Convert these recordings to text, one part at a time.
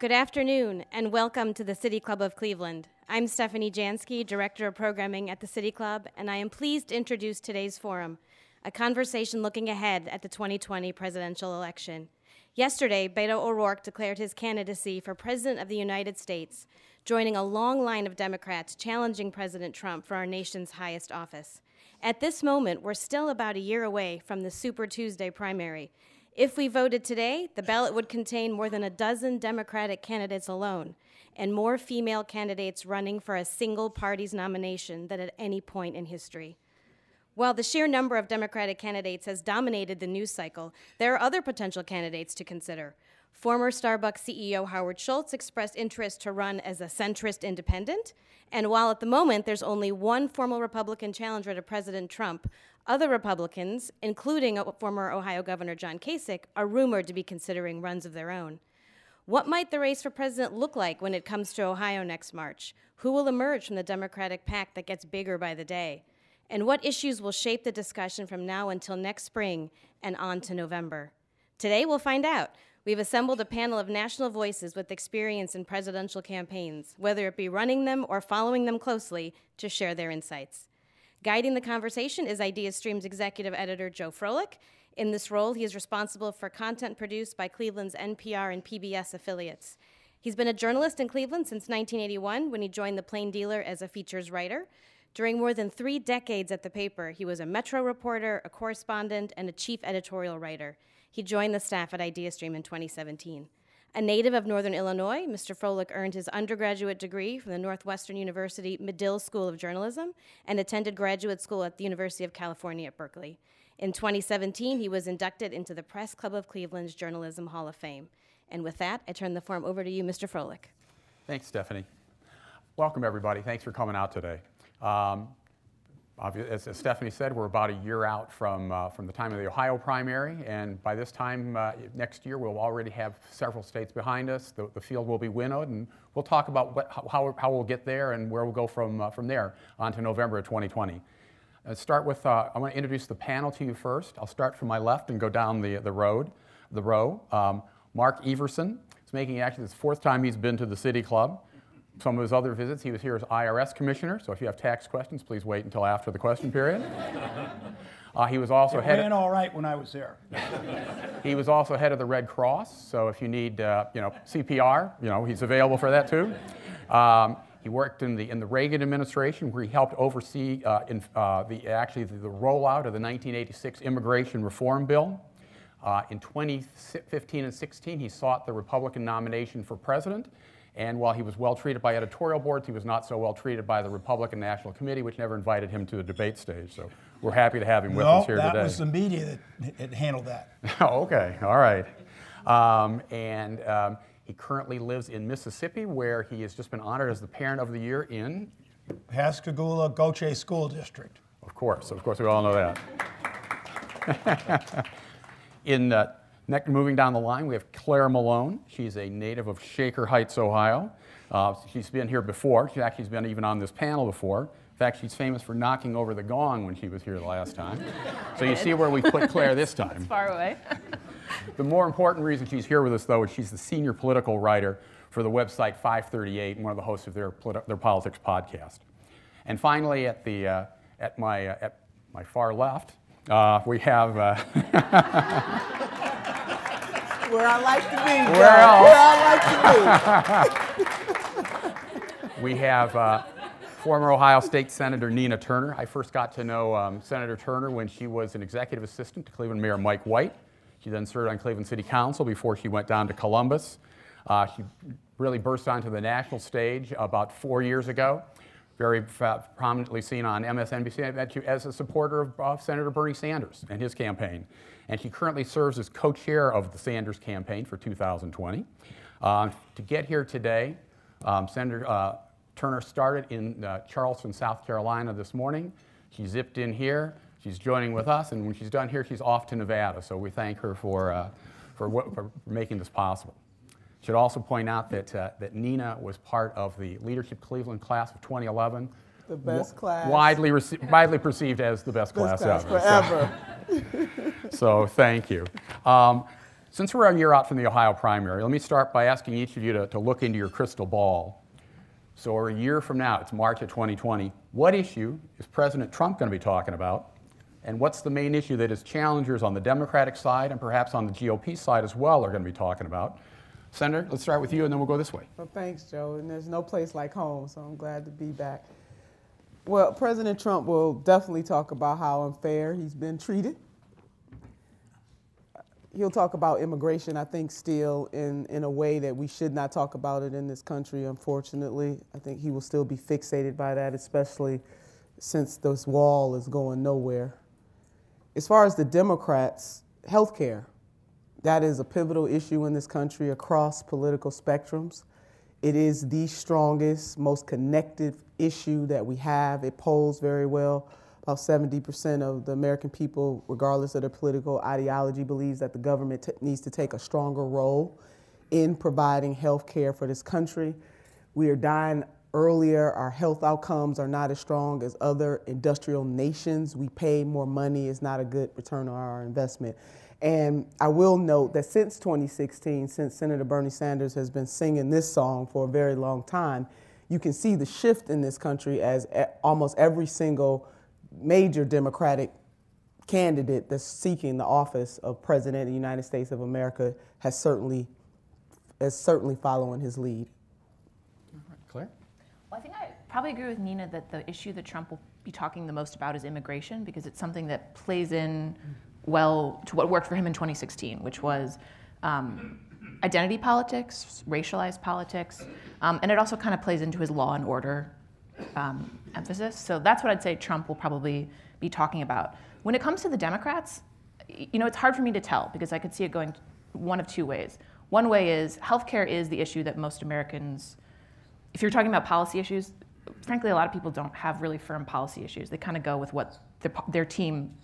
Good afternoon, and welcome to the City Club of Cleveland. I'm Stephanie Jansky, Director of Programming at the City Club, and I am pleased to introduce today's forum, a conversation looking ahead at the 2020 presidential election. Yesterday, Beto O'Rourke declared his candidacy for President of the United States, joining a long line of Democrats challenging President Trump for our nation's highest office. At this moment, we're still about a year away from the Super Tuesday primary, if we voted today, the ballot would contain more than a dozen Democratic candidates alone, and more female candidates running for a single party's nomination than at any point in history. While the sheer number of Democratic candidates has dominated the news cycle, there are other potential candidates to consider. Former Starbucks CEO Howard Schultz expressed interest to run as a centrist independent, and while at the moment there's only one formal Republican challenger to President Trump, other Republicans, including former Ohio Governor John Kasich, are rumored to be considering runs of their own. What might the race for president look like when it comes to Ohio next March? Who will emerge from the Democratic pack that gets bigger by the day? And what issues will shape the discussion from now until next spring and on to November? Today we'll find out. We've assembled a panel of national voices with experience in presidential campaigns, whether it be running them or following them closely, to share their insights. Guiding the conversation is IdeaStream's executive editor, Joe Frolik. In this role, he is responsible for content produced by Cleveland's NPR and PBS affiliates. He's been a journalist in Cleveland since 1981 when he joined the Plain Dealer as a features writer. During more than three decades at the paper, he was a Metro reporter, a correspondent, and a chief editorial writer. He joined the staff at IdeaStream in 2017. A native of Northern Illinois, Mr. Frolik earned his undergraduate degree from the Northwestern University Medill School of Journalism and attended graduate school at the University of California at Berkeley. In 2017, he was inducted into the Press Club of Cleveland's Journalism Hall of Fame. And with that, I turn the forum over to you, Mr. Frolik. Thanks, Stephanie. Welcome, everybody. Thanks for coming out today. Um, as, as, Stephanie said, we're about a year out from, uh, from the time of the Ohio primary, and by this time uh, next year, we'll already have several states behind us. The, the field will be winnowed, and we'll talk about what, how, how we'll get there and where we'll go from, uh, from there on to November of 2020. Let's start with, uh, I want to introduce the panel to you first. I'll start from my left and go down the, the road, the row. Um, Mark Everson is making actually this fourth time he's been to the City Club some of his other visits, he was here as IRS commissioner. So if you have tax questions, please wait until after the question period. Uh, he was also it head. Ran of, all right when I was there. he was also head of the Red Cross. So if you need, uh, you know, CPR, you know, he's available for that too. Um, he worked in the in the Reagan administration, where he helped oversee uh, in, uh, the actually the, the, rollout of the 1986 immigration reform bill. Uh, in 2015 and 16, he sought the Republican nomination for president. And while he was well treated by editorial boards, he was not so well treated by the Republican National Committee, which never invited him to the debate stage. So we're happy to have him with no, us here today. that was the media that handled that. oh, okay, all right. Um, and um, he currently lives in Mississippi, where he has just been honored as the Parent of the Year in Pascagoula Gautier School District. Of course, of course, we all know that. in uh, Next, moving down the line, we have Claire Malone. She's a native of Shaker Heights, Ohio. Uh, she's been here before. She actually's been even on this panel before. In fact, she's famous for knocking over the gong when she was here the last time. So you see where we put Claire this time. It's far away. the more important reason she's here with us, though, is she's the senior political writer for the website 538 and one of the hosts of their, their politics podcast. And finally, at, the, uh, at, my, uh, at my far left, uh, we have. Where I like to be. Where, Where I like to be. we have uh, former Ohio State Senator Nina Turner. I first got to know um, Senator Turner when she was an executive assistant to Cleveland Mayor Mike White. She then served on Cleveland City Council before she went down to Columbus. Uh, she really burst onto the national stage about four years ago very prominently seen on MSNBC. I met you as a supporter of, of Senator Bernie Sanders and his campaign. And she currently serves as co chair of the Sanders campaign for 2020. Uh, to get here today, um, Senator uh, Turner started in uh, Charleston, South Carolina this morning. She zipped in here. She's joining with us, and when she's done here, she's off to Nevada. So we thank her for, uh, for, what, for making this possible. Should also point out that, uh, that Nina was part of the Leadership Cleveland class of 2011. The best class. Widely, widely perceived as the best, Best class, class ever. forever. So, so thank you. Um, since we're a year out from the Ohio primary, let me start by asking each of you to, to look into your crystal ball. So we're a year from now, it's March of 2020. What issue is President Trump going to be talking about? And what's the main issue that his challengers on the Democratic side and perhaps on the GOP side as well are going to be talking about? Senator, let's start with you and then we'll go this way. Well, thanks, Joe. And there's no place like home, so I'm glad to be back. Well, President Trump will definitely talk about how unfair he's been treated. He'll talk about immigration, I think, still in, in a way that we should not talk about it in this country, unfortunately. I think he will still be fixated by that, especially since this wall is going nowhere. As far as the Democrats, health care, that is a pivotal issue in this country across political spectrums. It is the strongest, most connected issue that we have. It polls very well. About 70% of the American people, regardless of their political ideology, believes that the government needs to take a stronger role in providing health care for this country. We are dying earlier. Our health outcomes are not as strong as other industrial nations. We pay more money. It's not a good return on our investment. And I will note that since 2016, since Senator Bernie Sanders has been singing this song for a very long time, you can see the shift in this country as almost every single major Democratic candidate that's seeking the office of President of the United States of America has certainly is certainly following his lead. Claire? Well, I think I probably agree with Nina that the issue that Trump will be talking the most about is immigration because it's something that plays in well to what worked for him in 2016, which was um, identity politics, racialized politics, um, and it also kind of plays into his law and order um, emphasis. So that's what I'd say Trump will probably be talking about. When it comes to the Democrats, you know, it's hard for me to tell because I could see it going one of two ways. One way is healthcare is the issue that most Americans, if you're talking about policy issues, frankly, a lot of people don't have really firm policy issues. They kind of go with what their, their team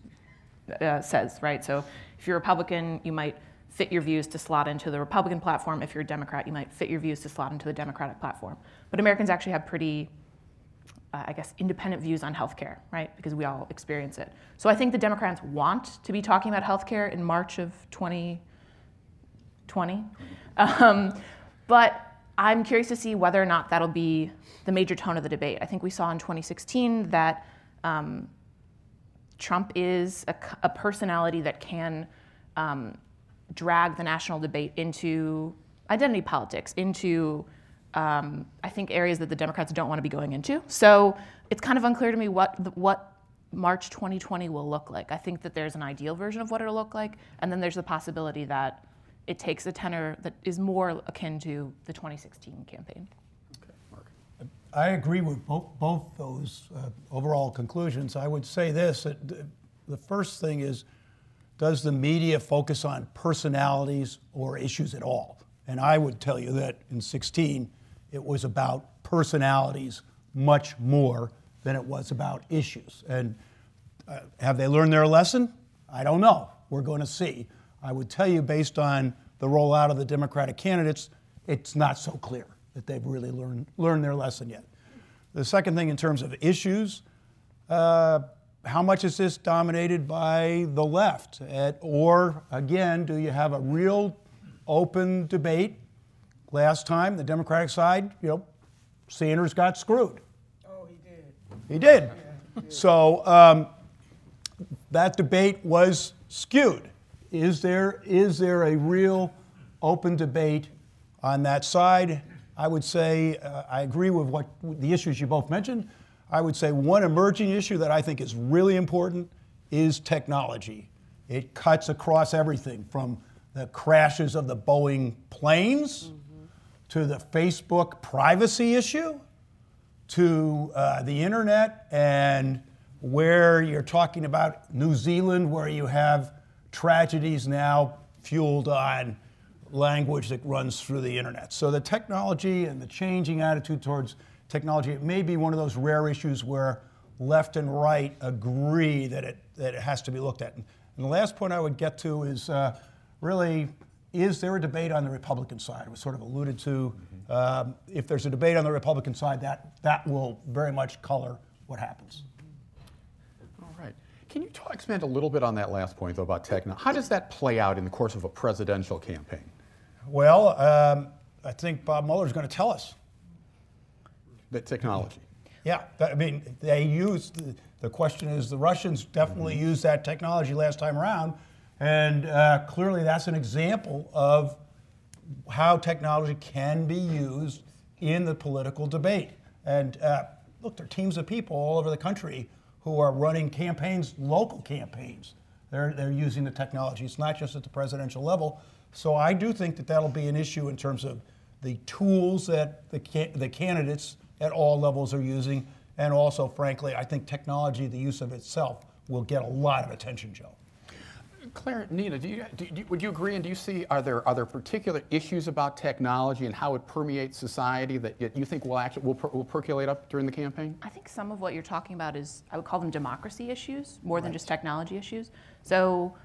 uh, says, right? So if you're a Republican, you might fit your views to slot into the Republican platform. If you're a Democrat, you might fit your views to slot into the Democratic platform. But Americans actually have pretty, uh, I guess, independent views on healthcare, right? Because we all experience it. So I think the Democrats want to be talking about healthcare in March of 2020. Um, but I'm curious to see whether or not that'll be the major tone of the debate. I think we saw in 2016 that um, Trump is a, a personality that can um, drag the national debate into identity politics, into um, I think areas that the Democrats don't want to be going into. So it's kind of unclear to me what the, what March 2020 will look like. I think that there's an ideal version of what it'll look like, and then there's the possibility that it takes a tenor that is more akin to the 2016 campaign. I agree with both, both those uh, overall conclusions. I would say this that the first thing is does the media focus on personalities or issues at all? And I would tell you that in 16, it was about personalities much more than it was about issues. And uh, have they learned their lesson? I don't know. We're going to see. I would tell you, based on the rollout of the Democratic candidates, it's not so clear that they've really learned, learned their lesson yet. The second thing, in terms of issues, uh, how much is this dominated by the left? At, or, again, do you have a real open debate? Last time, the Democratic side, you know, Sanders got screwed. Oh, he did. He did. Yeah, he did. So um, that debate was skewed. Is there, is there a real open debate on that side? I would say uh, I agree with what the issues you both mentioned. I would say one emerging issue that I think is really important is technology. It cuts across everything from the crashes of the Boeing planes mm-hmm. To the Facebook privacy issue to uh, the internet and where you're talking about New Zealand, where you have tragedies now fueled on language that runs through the internet. So the technology and the changing attitude towards technology, it may be one of those rare issues where left and right agree that it, that it has to be looked at. And the last point I would get to is uh, really, is there a debate on the Republican side? It was sort of alluded to. Um, if there's a debate on the Republican side, that, that will very much color what happens. All right. Can you talk, expand a little bit on that last point, though, about technology? How does that play out in the course of a presidential campaign? Well, um, I think Bob Mueller is going to tell us. The technology. Yeah, I mean, they used, the question is, the Russians definitely mm-hmm. used that technology last time around, and uh, clearly that's an example of how technology can be used in the political debate. And uh, look, there are teams of people all over the country who are running campaigns, local campaigns. They're, they're using the technology. It's not just at the presidential level. So I do think that that'll be an issue in terms of the tools that the, the candidates at all levels are using. And also, frankly, I think technology, the use of itself, will get a lot of attention, Joe. Claire, Nina, do you, do you, would you agree? And do you see are there are there particular issues about technology and how it permeates society that you think will actually will, per, will percolate up during the campaign? I think some of what you're talking about is I would call them democracy issues more right. than just technology issues. So.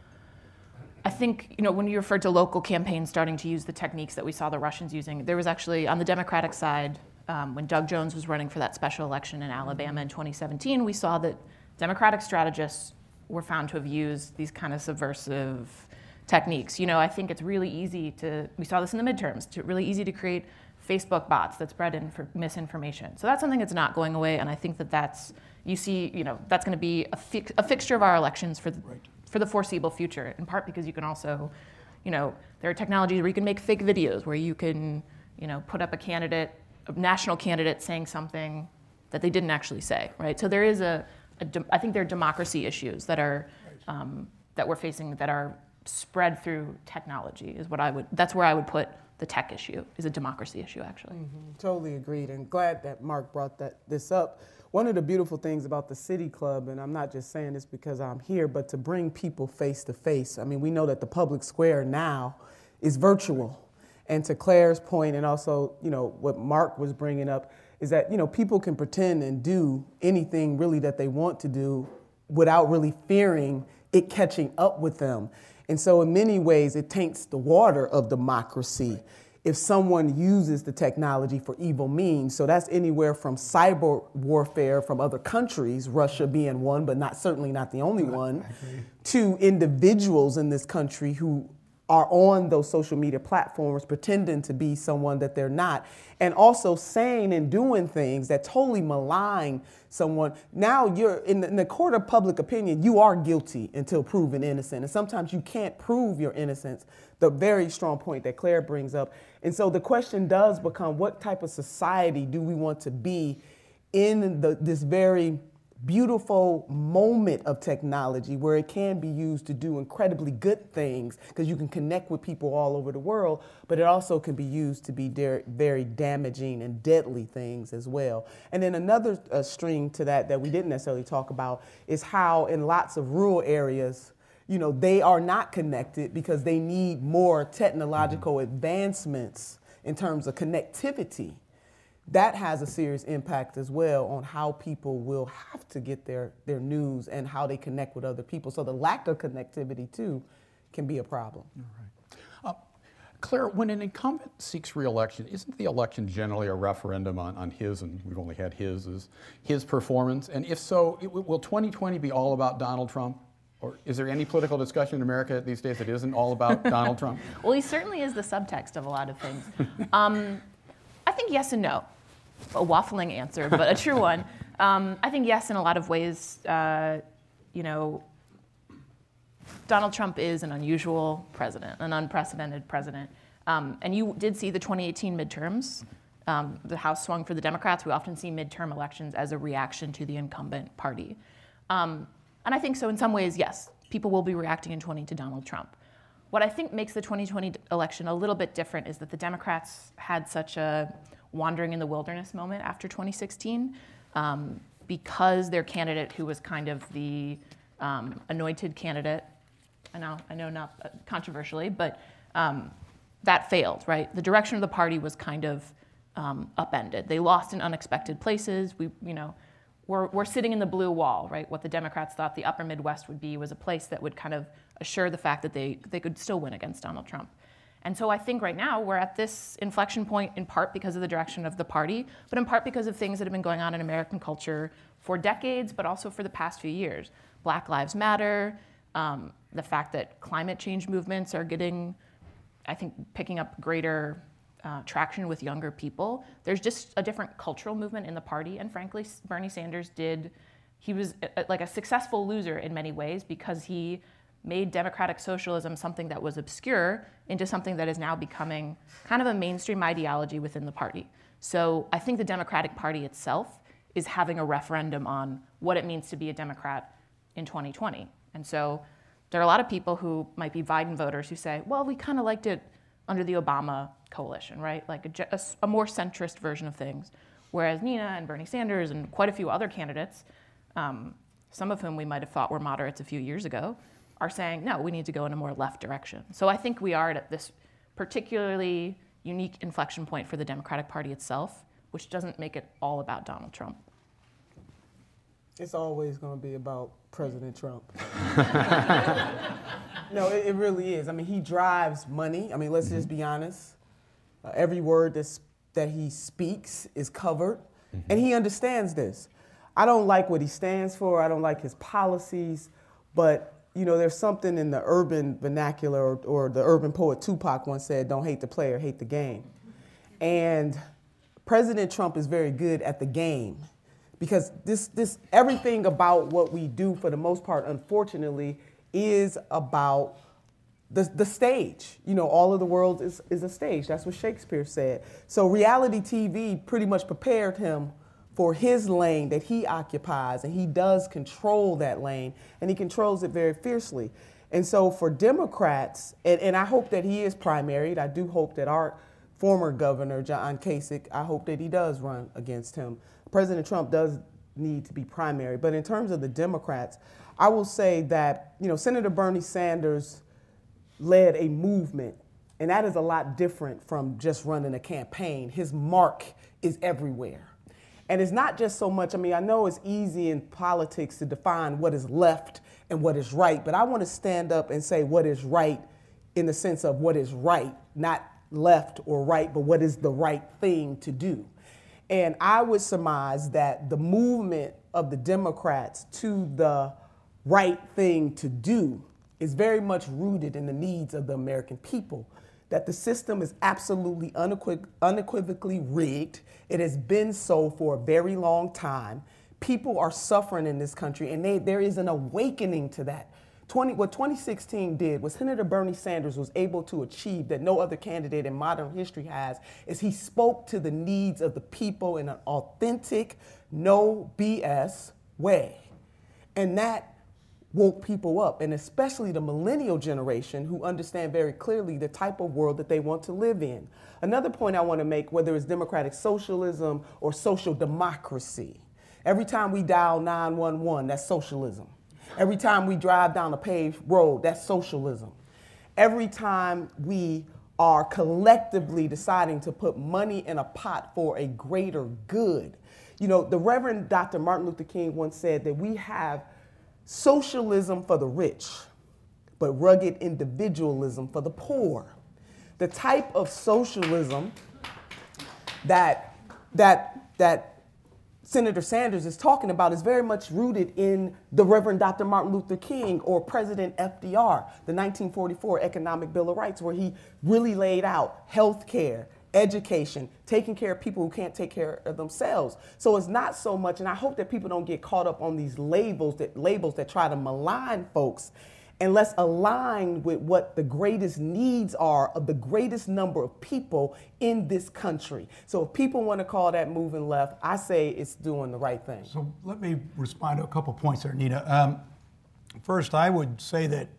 I think you know when you referred to local campaigns starting to use the techniques that we saw the Russians using, there was actually on the Democratic side um, when Doug Jones was running for that special election in Alabama in 2017, we saw that Democratic strategists were found to have used these kind of subversive techniques. You know, I think it's really easy to, we saw this in the midterms, to really easy to create Facebook bots that spread inf- misinformation. So that's something that's not going away, and I think that that's, you see, you know, that's going to be a, fi- a, fixture of our elections for the, right. for the foreseeable future, in part because you can also, you know, there are technologies where you can make fake videos, where you can, you know, put up a candidate, a national candidate saying something that they didn't actually say, right? So there is a, I think there are democracy issues that are um, that we're facing that are spread through technology. Is what I would. That's where I would put the tech issue. Is a democracy issue actually. Mm-hmm. Totally agreed, and glad that Mark brought that this up. One of the beautiful things about the City Club, and I'm not just saying this because I'm here, but to bring people face to face. I mean, we know that the public square now is virtual. And to Claire's point, and also, you know, what Mark was bringing up, is that you know people can pretend and do anything really that they want to do without really fearing it catching up with them. And so in many ways it taints the water of democracy if someone uses the technology for evil means. So that's anywhere from cyber warfare from other countries, Russia being one, but not certainly not the only one, to individuals in this country who are on those social media platforms pretending to be someone that they're not. And also saying and doing things that totally malign someone. Now you're in the, in the, court of public opinion you are guilty until proven innocent. And sometimes you can't prove your innocence. The very strong point that claire brings up. And so the question does become what type of society do we want to be in the, this very beautiful moment of technology where it can be used to do incredibly good things because you can connect with people all over the world, but it also can be used to be very damaging and deadly things as well. And then another uh, string to that that we didn't necessarily talk about is how in lots of rural areas, you know, they are not connected because they need more technological advancements in terms of connectivity that has a serious impact as well on how people will have to get their, their news and how they connect with other people. So the lack of connectivity, too, can be a problem. All right. Uh, Claire, when an incumbent seeks reelection, isn't the election generally a referendum on, on his, and we've only had his, is his performance? And if so, it, will 2020 be all about Donald Trump? Or is there any political discussion in America these days that isn't all about Donald Trump? Well, he certainly is the subtext of a lot of things. Um, I think yes and no a waffling answer, but a true one. Um, I think yes, in a lot of ways. Uh, you know, Donald Trump is an unusual president, an unprecedented president. Um, and you did see the 2018 midterms. Um, the House swung for the Democrats. We often see midterm elections as a reaction to the incumbent party. Um, and I think so in some ways, yes, people will be reacting in 20 to Donald Trump. What I think makes the 2020 election a little bit different is that the Democrats had such a wandering in the wilderness moment after 2016 um, because their candidate, who was kind of the um, anointed candidate, I know, I know not uh, controversially, but um, that failed, right? The direction of the party was kind of um, upended. They lost in unexpected places. We, you know, we're, we're sitting in the blue wall, right? What the Democrats thought the upper Midwest would be was a place that would kind of assure the fact that they, they could still win against Donald Trump. And so I think right now we're at this inflection point in part because of the direction of the party, but in part because of things that have been going on in American culture for decades, but also for the past few years. Black Lives Matter, um, the fact that climate change movements are getting, I think, picking up greater uh, traction with younger people. There's just a different cultural movement in the party, and frankly, Bernie Sanders did. He was a, like a successful loser in many ways because he made democratic socialism something that was obscure into something that is now becoming kind of a mainstream ideology within the party. So I think the Democratic Party itself is having a referendum on what it means to be a Democrat in 2020. And so there are a lot of people who might be Biden voters who say, well, we kind of liked it under the Obama coalition, right? Like a, a, a, more centrist version of things. Whereas Nina and Bernie Sanders and quite a few other candidates, um, some of whom we might have thought were moderates a few years ago, are saying, no, we need to go in a more left direction. So I think we are at this particularly unique inflection point for the Democratic Party itself, which doesn't make it all about Donald Trump. It's always going to be about President Trump. no, it, it, really is. I mean, he drives money. I mean, let's just be honest. Uh, every word that's, that he speaks is covered, mm-hmm. and he understands this. I don't like what he stands for, I don't like his policies, but you know, there's something in the urban vernacular, or, or, the urban poet Tupac once said, don't hate the player, hate the game. And President Trump is very good at the game because this, this, everything about what we do for the most part, unfortunately, is about the, the stage. You know, all of the world is, is a stage. That's what Shakespeare said. So reality TV pretty much prepared him for his lane that he occupies, and he does control that lane, and he controls it very fiercely. And so for Democrats, and, and I hope that he is primaried, I do hope that our former governor, John Kasich, I hope that he does run against him. President Trump does need to be primary. But in terms of the Democrats, I will say that, you know, Senator Bernie Sanders led a movement, and that is a lot different from just running a campaign. His mark is everywhere. And it's not just so much, I mean, I know it's easy in politics to define what is left and what is right, but I want to stand up and say what is right in the sense of what is right, not left or right, but what is the right thing to do. And I would surmise that the movement of the Democrats to the right thing to do is very much rooted in the needs of the American people that the system is absolutely unequiv- unequivocally rigged. It has been so for a very long time. People are suffering in this country, and they, there is an awakening to that. 20, what 2016 did was Senator Bernie Sanders was able to achieve that no other candidate in modern history has, is he spoke to the needs of the people in an authentic, no BS way. And that woke people up, and especially the millennial generation who understand very clearly the type of world that they want to live in. Another point I want to make, whether it's democratic socialism or social democracy, every time we dial 911, that's socialism. Every time we drive down a paved road, that's socialism. Every time we are collectively deciding to put money in a pot for a greater good. You know, the Reverend Dr. Martin Luther King once said that we have socialism for the rich, but rugged individualism for the poor. The type of socialism that, that, that Senator Sanders is talking about is very much rooted in the Reverend Dr. Martin Luther King or President FDR, the 1944 Economic Bill of Rights, where he really laid out health care, education, taking care of people who can't take care of themselves. So it's not so much, and I hope that people don't get caught up on these labels that labels that try to malign folks. And let's align with what the greatest needs are of the greatest number of people in this country. So if people want to call that moving left, I say it's doing the right thing. So let me respond to a couple points there, Nina. Um, first, I would say that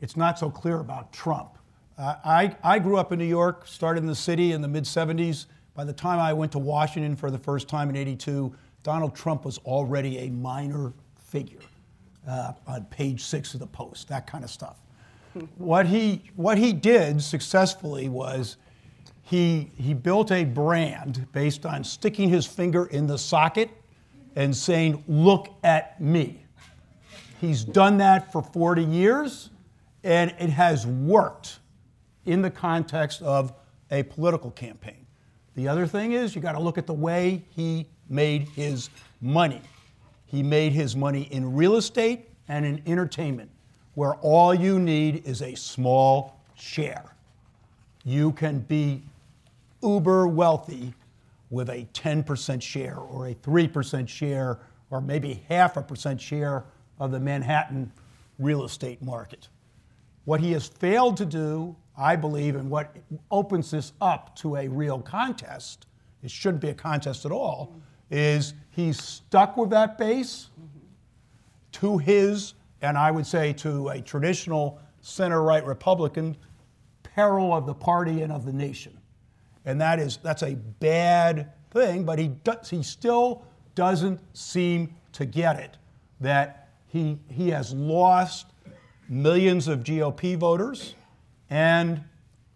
it's not so clear about Trump. I, I grew up in New York, started in the city in the mid 70s. By the time I went to Washington for the first time in 82, Donald Trump was already a minor figure uh, on page six of the Post, that kind of stuff. what, he, what he did successfully was he, he built a brand based on sticking his finger in the socket and saying, Look at me. He's done that for 40 years, and it has worked in the context of a political campaign. The other thing is, you got to look at the way he made his money. He made his money in real estate and in entertainment, where all you need is a small share. You can be uber wealthy with a 10% share or a 3% share or maybe half a percent share of the Manhattan real estate market. What he has failed to do, I believe, and what opens this up to a real contest, it shouldn't be a contest at all, is he's stuck with that base to his, and I would say to a traditional center right Republican, peril of the party and of the nation. And that is, that's a bad thing, but he, does, he still doesn't seem to get it that he, he has lost millions of GOP voters and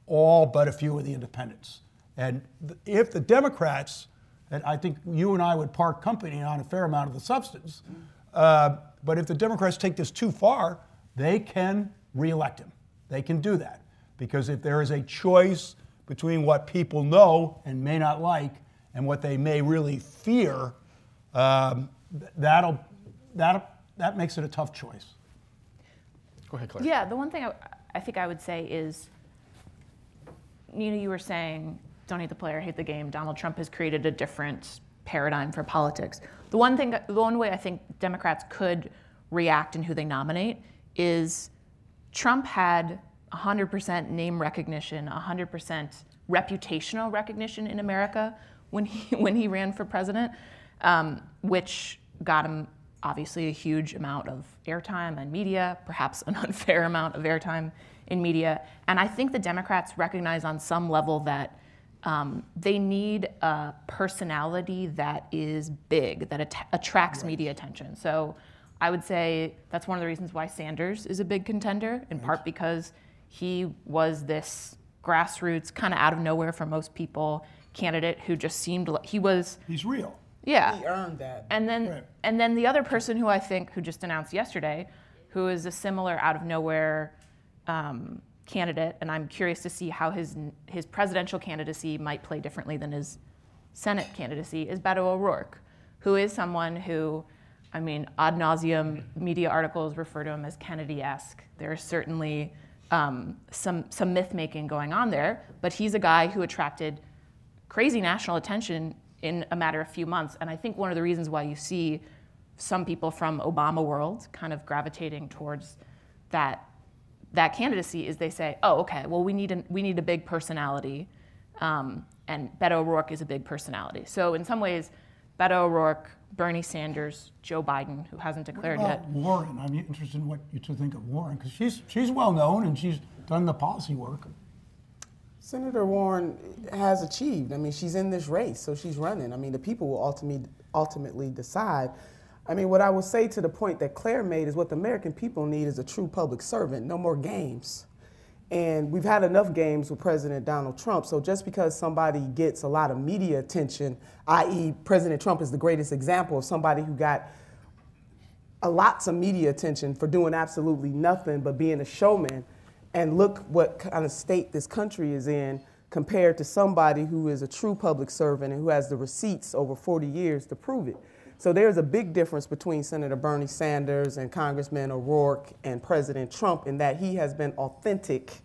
all but a few of the independents. And if the Democrats, and I think you and I would part company on a fair amount of the substance, uh, but if the Democrats take this too far, they can reelect him. They can do that. Because if there is a choice between what people know and may not like and what they may really fear, um, that'll, that'll, that makes it a tough choice. Go ahead, Claire. Yeah, the one thing I, I think I would say is, know, you were saying, don't hate the player, hate the game. Donald Trump has created a different paradigm for politics. The one thing, the one way I think Democrats could react in who they nominate is Trump had 100% name recognition, 100% reputational recognition in America when he when he ran for president, um, which got him obviously a huge amount of airtime and media, perhaps an unfair amount of airtime in media. And I think the Democrats recognize on some level that um, they need a personality that is big, that att- attracts right. media attention. So I would say that's one of the reasons why Sanders is a big contender, in right. part because he was this grassroots, kind of out of nowhere for most people, candidate who just seemed like he was. He's real. Yeah. He earned that. And then, right. and then the other person who I think who just announced yesterday, who is a similar out of nowhere um, candidate, and I'm curious to see how his his presidential candidacy might play differently than his Senate candidacy, is Beto O'Rourke, who is someone who, I mean, ad nauseum media articles refer to him as Kennedy-esque. There is certainly um, some some myth making going on there, but he's a guy who attracted crazy national attention in a matter of a few months. And I think one of the reasons why you see some people from Obama world kind of gravitating towards that that candidacy is they say, oh, okay, well, we need a, we need a big personality, um, and Beto O'Rourke is a big personality. So in some ways, Beto O'Rourke, Bernie Sanders, Joe Biden, who hasn't declared yet. Warren, I'm interested in what you two think of Warren because she's she's well known and she's done the policy work. Senator Warren has achieved. I mean, she's in this race, so she's running. I mean, the people will ultimately ultimately decide. I mean, what I will say to the point that Claire made is what the American people need is a true public servant, no more games. And we've had enough games with President Donald Trump. So just because somebody gets a lot of media attention, i.e., President Trump is the greatest example of somebody who got a lots of media attention for doing absolutely nothing but being a showman. And look what kind of state this country is in compared to somebody who is a true public servant and who has the receipts over 40 years to prove it. So there's a big difference between Senator Bernie Sanders and Congressman O'Rourke and President Trump in that he has been authentic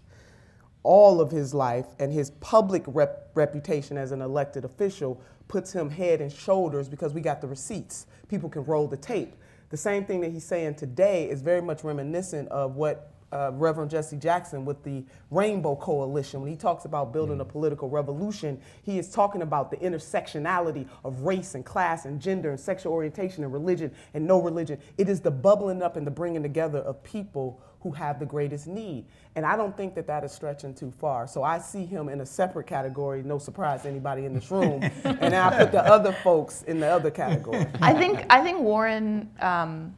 all of his life, and his public rep- reputation as an elected official puts him head and shoulders because we got the receipts. People can roll the tape. The same thing that he's saying today is very much reminiscent of what uh, Reverend Jesse Jackson with the Rainbow Coalition. When he talks about building a political revolution, he is talking about the intersectionality of race and class and gender and sexual orientation and religion and no religion. It is the bubbling up and the bringing together of people who have the greatest need. And I don't think that that is stretching too far. So I see him in a separate category, no surprise to anybody in this room. and then I put the other folks in the other category. I think I think Warren um,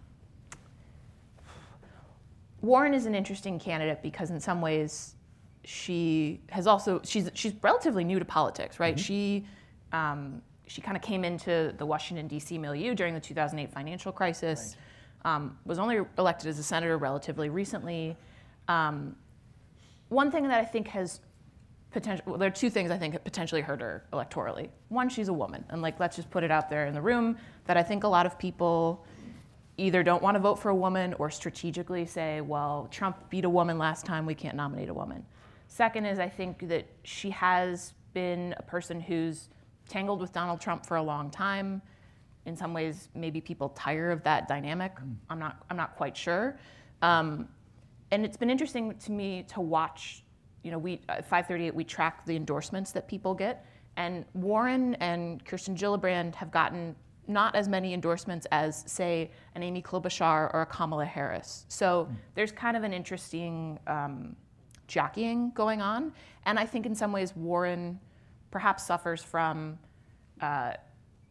Warren is an interesting candidate because in some ways she has also she's she's relatively new to politics, right? She um, she kind of came into the Washington D.C. milieu during the 2008 financial crisis. Um, was only elected as a senator relatively recently. Um, one thing that I think has potential well, there are two things I think have potentially hurt her electorally. One, she's a woman, and like let's just put it out there in the room that I think a lot of people either don't want to vote for a woman or strategically say, well, Trump beat a woman last time, we can't nominate a woman. Second is I think that she has been a person who's tangled with Donald Trump for a long time. In some ways, maybe people tire of that dynamic. I'm not. I'm not quite sure. Um, and it's been interesting to me to watch. You know, we at 538 we track the endorsements that people get, and Warren and Kirsten Gillibrand have gotten not as many endorsements as, say, an Amy Klobuchar or a Kamala Harris. So there's kind of an interesting um, jockeying going on, and I think in some ways Warren perhaps suffers from uh,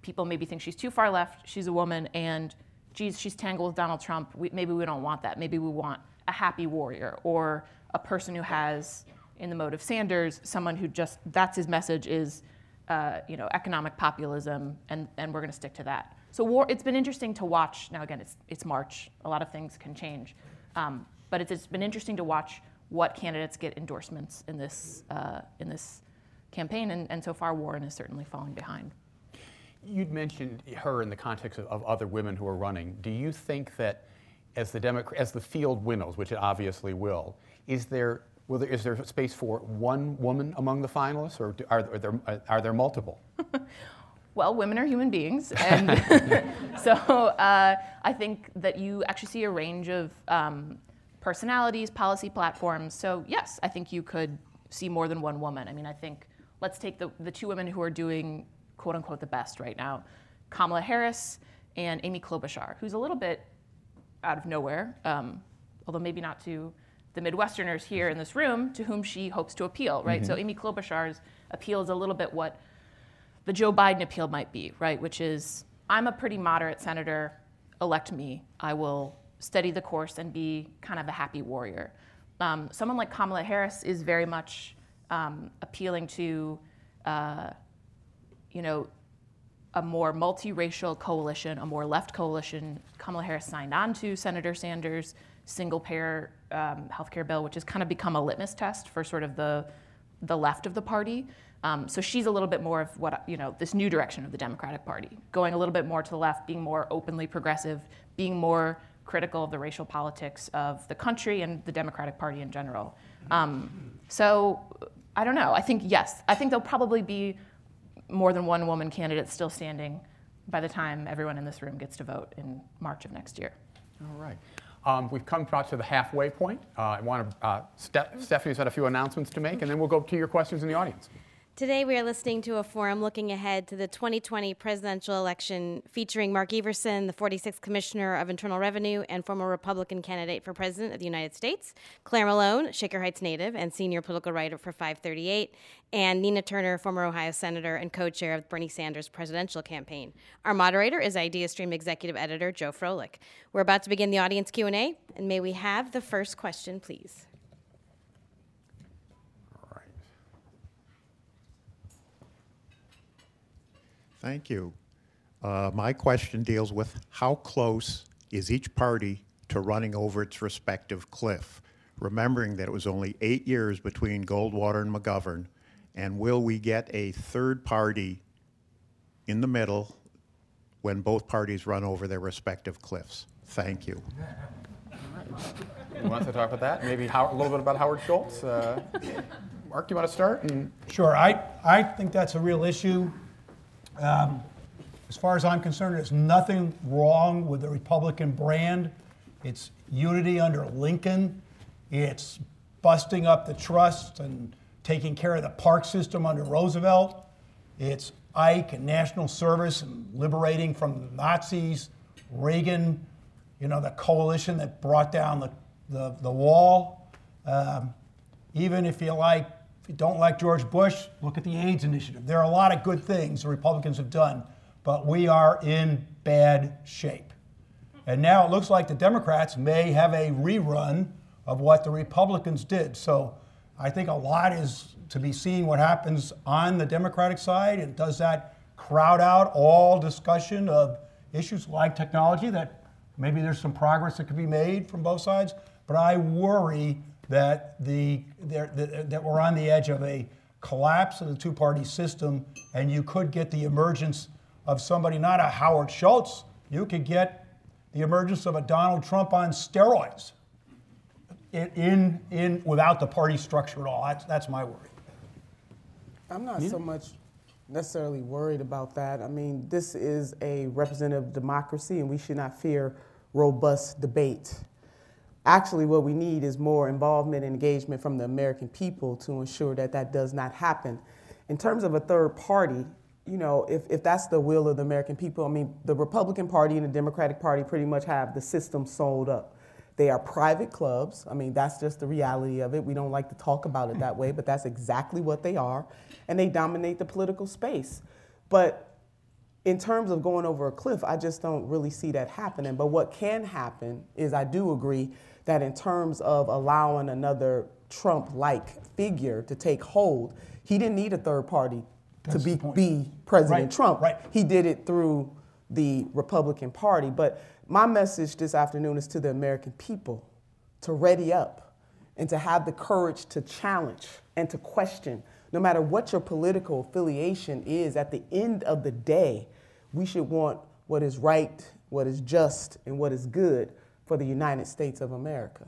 people maybe think she's too far left, she's a woman, and geez, she's tangled with Donald Trump. We, maybe we don't want that. Maybe we want a happy warrior or a person who has, in the mode of Sanders, someone who just that's his message is, uh, you know, economic populism, and, and we're going to stick to that. So war, it's been interesting to watch. Now again, it's it's March. A lot of things can change, um, but it's, it's been interesting to watch what candidates get endorsements in this uh, in this campaign, and, and so far Warren is certainly falling behind. You'd mentioned her in the context of, of other women who are running. Do you think that as the Democrat, as the field winnows, which it obviously will, is there, will is there space for one woman among the finalists, or are, are there are there multiple? Well, women are human beings, and so uh, I think that you actually see a range of um, personalities, policy platforms. So yes, I think you could see more than one woman. I mean, I think let's take the, the two women who are doing quote unquote the best right now, Kamala Harris and Amy Klobuchar, who's a little bit out of nowhere, um, although maybe not to the Midwesterners here in this room, to whom she hopes to appeal, right? So Amy Klobuchar's appeal is a little bit what the Joe Biden appeal might be, right? Which is, I'm a pretty moderate senator, elect me. I will steady the course and be kind of a happy warrior. Um, someone like Kamala Harris is very much um, appealing to, uh, you know, a more multiracial coalition, a more left coalition. Kamala Harris signed on to Senator Sanders' single payer um, healthcare bill, which has kind of become a litmus test for sort of the, the left of the party. Um, so she's a little bit more of what, you know, this new direction of the Democratic Party, going a little bit more to the left, being more openly progressive, being more critical of the racial politics of the country and the Democratic Party in general. Um, so I don't know. I think, yes, I think there'll probably be more than one woman candidate still standing by the time everyone in this room gets to vote in March of next year. All right. Um, we've come to the halfway point. Uh, I want to, uh, Ste- Stephanie's had a few announcements to make, and then we'll go to your questions in the audience. Today, we are listening to a forum looking ahead to the 2020 presidential election featuring Mark Everson, the 46th Commissioner of Internal Revenue and former Republican candidate for President of the United States, Claire Malone, Shaker Heights native and senior political writer for 538, and Nina Turner, former Ohio Senator and co chair of Bernie Sanders' presidential campaign. Our moderator is IdeaStream Executive Editor Joe Frolik. We're about to begin the audience Q&A, and may we have the first question, please? Thank you. Uh, my question deals with how close is each party to running over its respective cliff? Remembering that it was only eight years between Goldwater and McGovern, and will we get a third party in the middle when both parties run over their respective cliffs? Thank you. You want to talk about that? Maybe how, a little bit about Howard Schultz? Uh, Mark, do you want to start? And Sure, I, I think that's a real issue. Um, as far as I'm concerned, there's nothing wrong with the Republican brand. It's unity under Lincoln. It's busting up the trust and taking care of the park system under Roosevelt. It's Ike and national service and liberating from the Nazis, Reagan, you know, the coalition that brought down the, the, the wall. Um, even if you like, if you don't like George Bush, look at the AIDS initiative. There are a lot of good things the Republicans have done, but we are in bad shape. And now it looks like the Democrats may have a rerun of what the Republicans did. So I think a lot is to be seen what happens on the Democratic side, and does that crowd out all discussion of issues like technology that maybe there's some progress that could be made from both sides. But I worry that the that, that we're on the edge of a collapse of the two-party system, and you could get the emergence of somebody, not a Howard Schultz. You could get the emergence of a Donald Trump on steroids in, in, without the party structure at all. That's, that's my worry. I'm not so much necessarily worried about that. I mean, this is a representative democracy, and we should not fear robust debate. Actually, what we need is more involvement and engagement from the American people to ensure that that does not happen. In terms of a third party, you know, if, if that's the will of the American people, I mean, the Republican Party and the Democratic Party pretty much have the system sold up. They are private clubs. I mean, that's just the reality of it. We don't like to talk about it that way, but that's exactly what they are. And they dominate the political space. But in terms of going over a cliff, I just don't really see that happening. But what can happen is I do agree that in terms of allowing another Trump like figure to take hold, he didn't need a third party That's to be, be President right. Trump. Right. He did it through the Republican Party. But my message this afternoon is to the American people to ready up and to have the courage to challenge and to question. No matter what your political affiliation is, at the end of the day, we should want what is right, what is just, and what is good for the United States of America.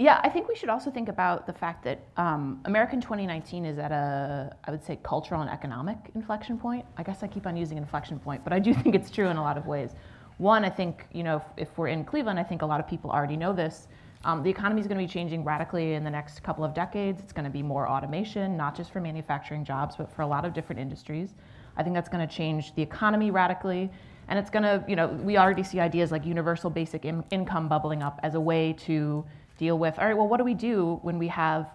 Yeah, I think we should also think about the fact that um, American 2019 is at a, I would say, cultural and economic inflection point. I guess I keep on using inflection point, but I do think it's true in a lot of ways. One, I think, you know, if, if we're in Cleveland, I think a lot of people already know this. Um, the economy is going to be changing radically in the next couple of decades. It's going to be more automation, not just for manufacturing jobs, but for a lot of different industries. I think that's going to change the economy radically. And it's going to, you know, we already see ideas like universal basic in- income bubbling up as a way to deal with, all right, well, what do we do when we have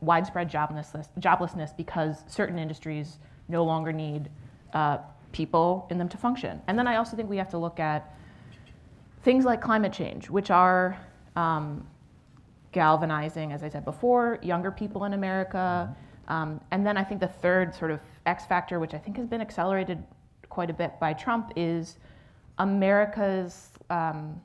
widespread joblessness, joblessness because certain industries no longer need uh, people in them to function? And then I also think we have to look at things like climate change, which are um, galvanizing, as I said before, younger people in America. Um, and then I think the third sort of X factor, which I think has been accelerated quite a bit by Trump, is America's um,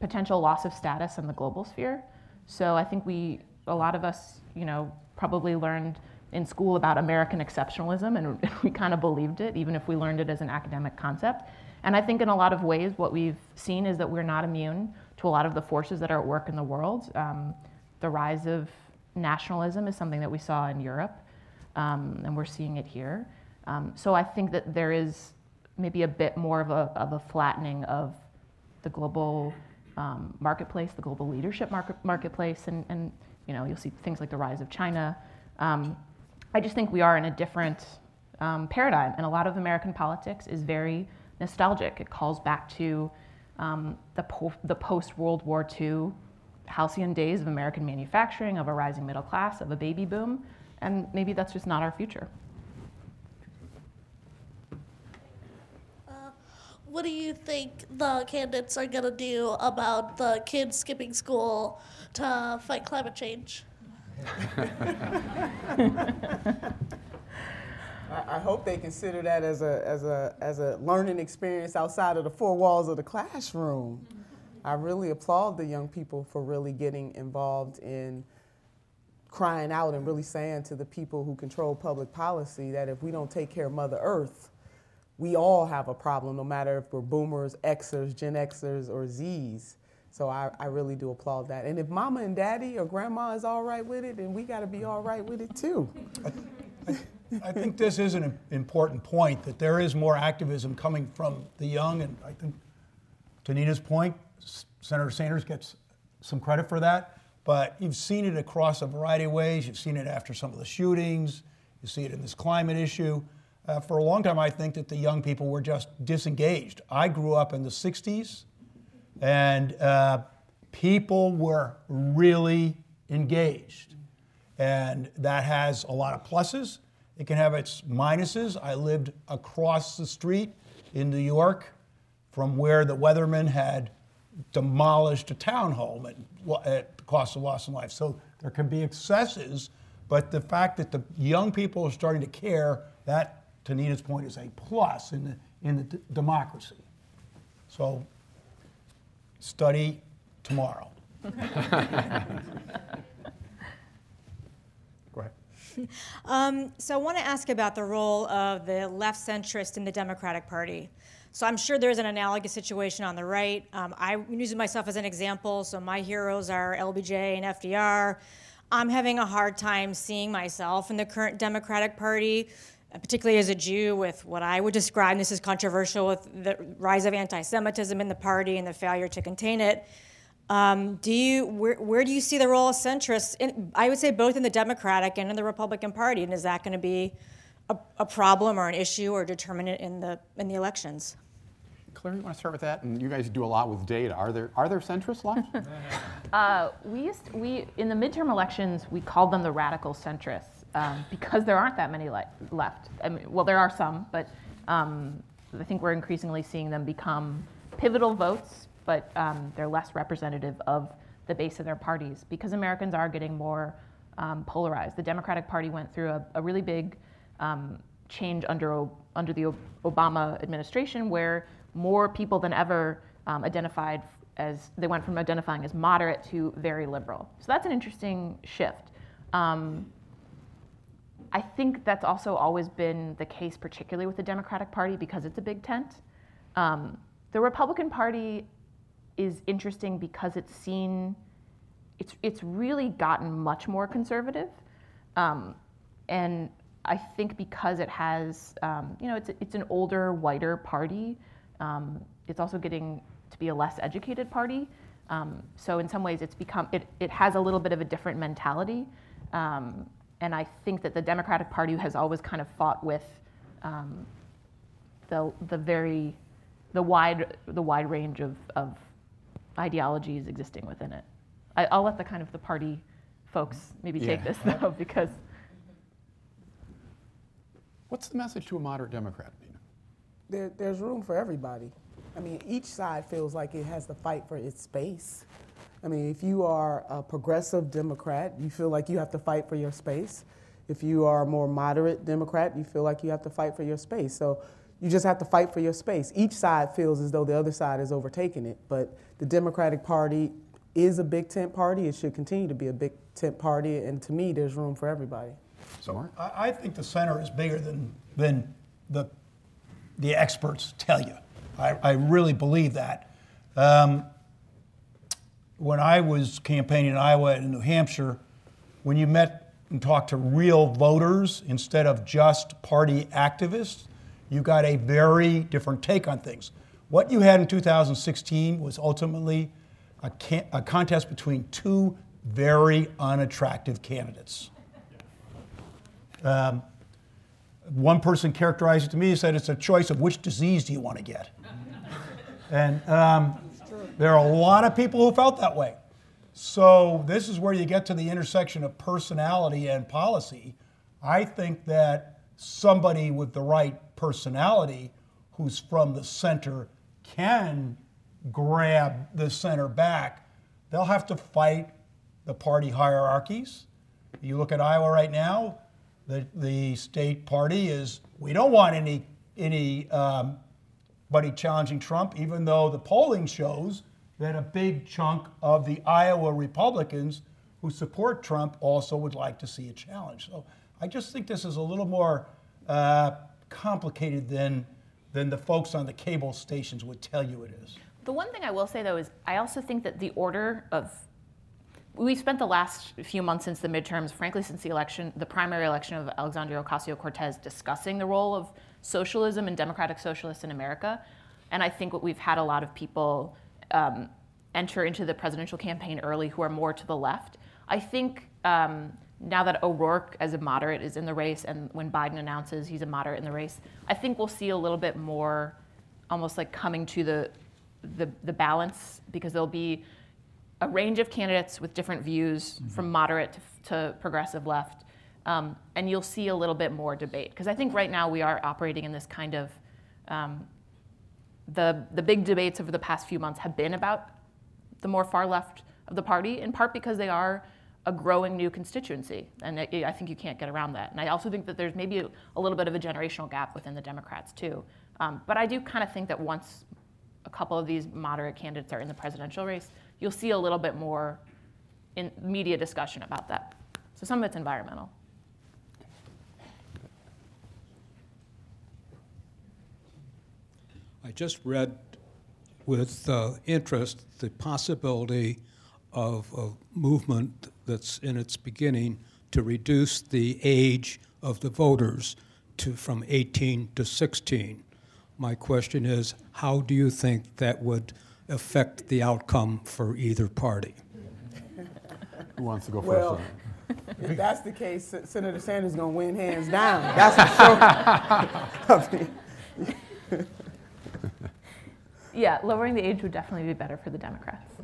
potential loss of status in the global sphere. So I think we, a lot of us, you know, probably learned in school about American exceptionalism and we kind of believed it, even if we learned it as an academic concept. And I think in a lot of ways, what we've seen is that we're not immune to a lot of the forces that are at work in the world. Um, the rise of nationalism is something that we saw in Europe, um, and we're seeing it here. Um, so I think that there is maybe a bit more of a, of a flattening of the global um, marketplace, the global leadership market, marketplace, and, and you know you'll see things like the rise of China. Um, I just think we are in a different um, paradigm, and a lot of American politics is very nostalgic. It calls back to um, the, po- the post World War II halcyon days of American manufacturing, of a rising middle class, of a baby boom, and maybe that's just not our future. What do you think the candidates are going to do about the kids skipping school to fight climate change? I hope they consider that as a, as, a, as a learning experience outside of the four walls of the classroom. I really applaud the young people for really getting involved in crying out and really saying to the people who control public policy that if we don't take care of Mother Earth, we all have a problem, no matter if we're boomers, Xers, Gen Xers, or Zs. So I, I really do applaud that. And if mama and daddy or grandma is all right with it, then we got to be all right with it too. I think this is an important point that there is more activism coming from the young, and I think to Nina's point, Senator Sanders gets some credit for that. But you've seen it across a variety of ways. You've seen it after some of the shootings. You see it in this climate issue. Uh, for a long time, I think that the young people were just disengaged. I grew up in the 60s, and uh, people were really engaged. And that has a lot of pluses. It can have its minuses. I lived across the street in New York from where the Weathermen had demolished a townhome at, at the cost of loss of life. So there can be excesses, but the fact that the young people are starting to care, that, to Nina's point, is a plus in the, in the democracy. So study tomorrow. Go ahead. Um, so I want to ask about the role of the left centrist in the Democratic Party. So I'm sure there's an analogous situation on the right. Um, I'm using myself as an example. So my heroes are LBJ and FDR. I'm having a hard time seeing myself in the current Democratic Party, particularly as a Jew, with what I would describe, and this is controversial, with the rise of anti Semitism in the party and the failure to contain it. Um, do you where, where do you see the role of centrists? In, I would say both in the Democratic and in the Republican Party, and is that going to be a, a, problem or an issue or determinant in the in the elections? Claire, you want to start with that? And you guys do a lot with data. Are there are there centrists left? uh, we used we in the midterm elections we called them the radical centrists um, because there aren't that many le- left. I mean, well, there are some, but um, I think we're increasingly seeing them become pivotal votes but um, they're less representative of the base of their parties because Americans are getting more um, polarized. The Democratic Party went through a, a really big um, change under, under the Obama administration where more people than ever um, identified as, they went from identifying as moderate to very liberal. So that's an interesting shift. Um, I think that's also always been the case, particularly with the Democratic Party, because it's a big tent. Um, the Republican Party is interesting because it's seen, it's, it's really gotten much more conservative. Um, and I think because it has, um, you know, it's, it's an older, whiter party. Um, it's also getting to be a less educated party. Um, so in some ways, it's become, it, it has a little bit of a different mentality. Um, and I think that the Democratic Party has always kind of fought with um, the, the very, the wide, the wide range of, of ideologies existing within it. I, will let the kind of the party folks maybe take this though, because. What's the message to a moderate Democrat, Nina? There, there's room for everybody. I mean, each side feels like it has to fight for its space. I mean, if you are a progressive Democrat, you feel like you have to fight for your space. If you are a more moderate Democrat, you feel like you have to fight for your space. So you just have to fight for your space. Each side feels as though the other side is overtaking it, but the Democratic Party is a big tent party. It should continue to be a big tent party, and to me, there's room for everybody. So I, I think the center is bigger than than the the experts tell you. I, I really believe that. Um, when I was campaigning in Iowa and New Hampshire, when you met and talked to real voters instead of just party activists, you got a very different take on things. What you had in 2016 was ultimately a, can- a contest between two very unattractive candidates. Um, one person characterized it to me and said it's a choice of which disease do you want to get. and um, there are a lot of people who felt that way. So this is where you get to the intersection of personality and policy. I think that somebody with the right personality who's from the center can grab the center back. They'll have to fight the party hierarchies. You look at Iowa right now, the, the state party is, we don't want any, any um, buddy challenging Trump, even though the polling shows that a big chunk of the Iowa Republicans who support Trump also would like to see a challenge. So I just think this is a little more uh, complicated than, than the folks on the cable stations would tell you it is. The one thing I will say, though, is I also think that the order of we spent the last few months since the midterms, frankly, since the election, the primary election of Alexandria Ocasio Cortez, discussing the role of socialism and democratic socialists in America. And I think what we've had a lot of people um, enter into the presidential campaign early who are more to the left. I think um, now that O'Rourke, as a moderate, is in the race, and when Biden announces he's a moderate in the race, I think we'll see a little bit more, almost like coming to the the, the balance because there'll be a range of candidates with different views mm-hmm. from moderate to, to progressive left. Um, and you'll see a little bit more debate because I think right now we are operating in this kind of um, the the big debates over the past few months have been about the more far left of the party, in part because they are a growing new constituency, and it, I think you can't get around that. And I also think that there's maybe a, a little bit of a generational gap within the Democrats too. Um, but I do kind of think that once a couple of these moderate candidates are in the presidential race, you'll see a little bit more in media discussion about that. So some of it's environmental. I just read with uh, interest the possibility of a movement that's in its beginning to reduce the age of the voters to from 18 to 16. My question is, how do you think that would affect the outcome for either party? Who wants to go well, first? if that's the case, Senator Sanders is going to win hands down. That's for sure. yeah, lowering the age would definitely be better for the Democrats.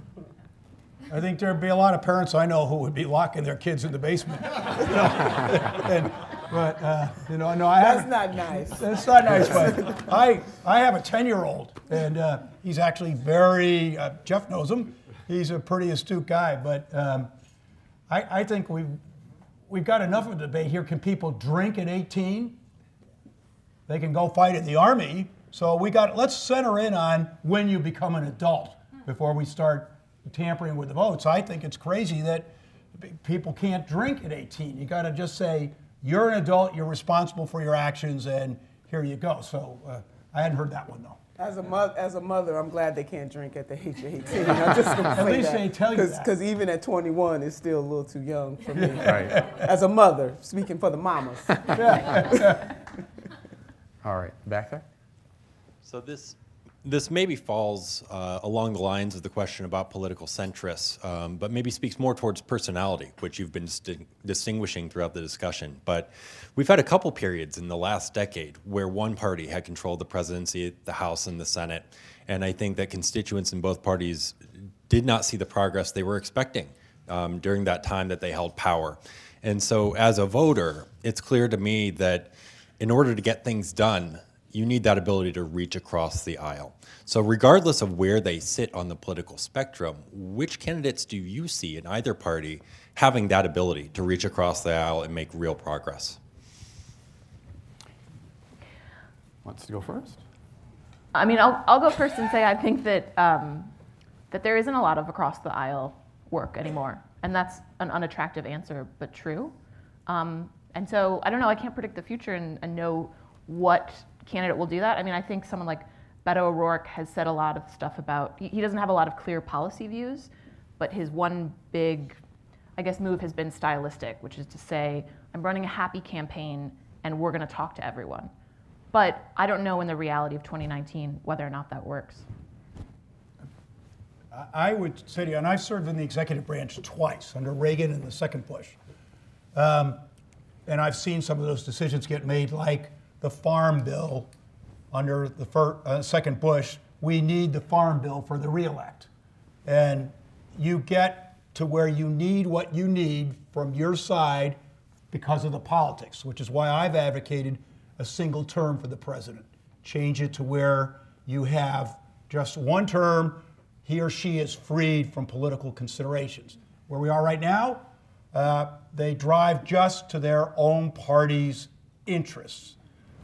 I think there'd be a lot of parents I know who would be locking their kids in the basement. and, but uh, you know, no, I That's not nice. That's not nice. But I, I have a ten-year-old, and uh, he's actually very. Uh, Jeff knows him. He's a pretty astute guy. But um, I, I think we've we've got enough of a debate here. Can people drink at 18? They can go fight in the army. So we got. Let's center in on when you become an adult before we start tampering with the votes. I think it's crazy that people can't drink at 18. You got to just say you're an adult, you're responsible for your actions, and here you go. So uh, I hadn't heard that one though. As a mother, as a mother, I'm glad they can't drink at the age of 18. I'm just at least that. they tell you that. Because even at 21, it's still a little too young for me. right. As a mother, speaking for the mamas. All right, back there. So this this maybe falls uh, along the lines of the question about political centrists, um, but maybe speaks more towards personality, which you've been distinguishing throughout the discussion. But we've had a couple periods in the last decade where one party had controlled the presidency, the House, and the Senate. And I think that constituents in both parties did not see the progress they were expecting um, during that time that they held power. And so, as a voter, it's clear to me that in order to get things done, you need that ability to reach across the aisle. So, regardless of where they sit on the political spectrum, which candidates do you see in either party having that ability to reach across the aisle and make real progress? Wants to go first? I mean, I'll, I'll go first and say I think that, um, that there isn't a lot of across the aisle work anymore. And that's an unattractive answer, but true. Um, and so I don't know, I can't predict the future and, and know what candidate will do that. I mean, I think someone like Beto O'Rourke has said a lot of stuff about, he doesn't have a lot of clear policy views, but his one big, I guess, move has been stylistic, which is to say, I'm running a happy campaign and we're going to talk to everyone. But I don't know in the reality of 2019 whether or not that works. I would say to you, and I served in the executive branch twice under Reagan and the second Bush. Um, and I've seen some of those decisions get made, like the Farm Bill under the first, uh, second Bush. We need the Farm Bill for the reelect. And you get to where you need what you need from your side because of the politics, which is why I've advocated a single term for the president. Change it to where you have just one term, he or she is freed from political considerations. Where we are right now, uh, they drive just to their own party's interests.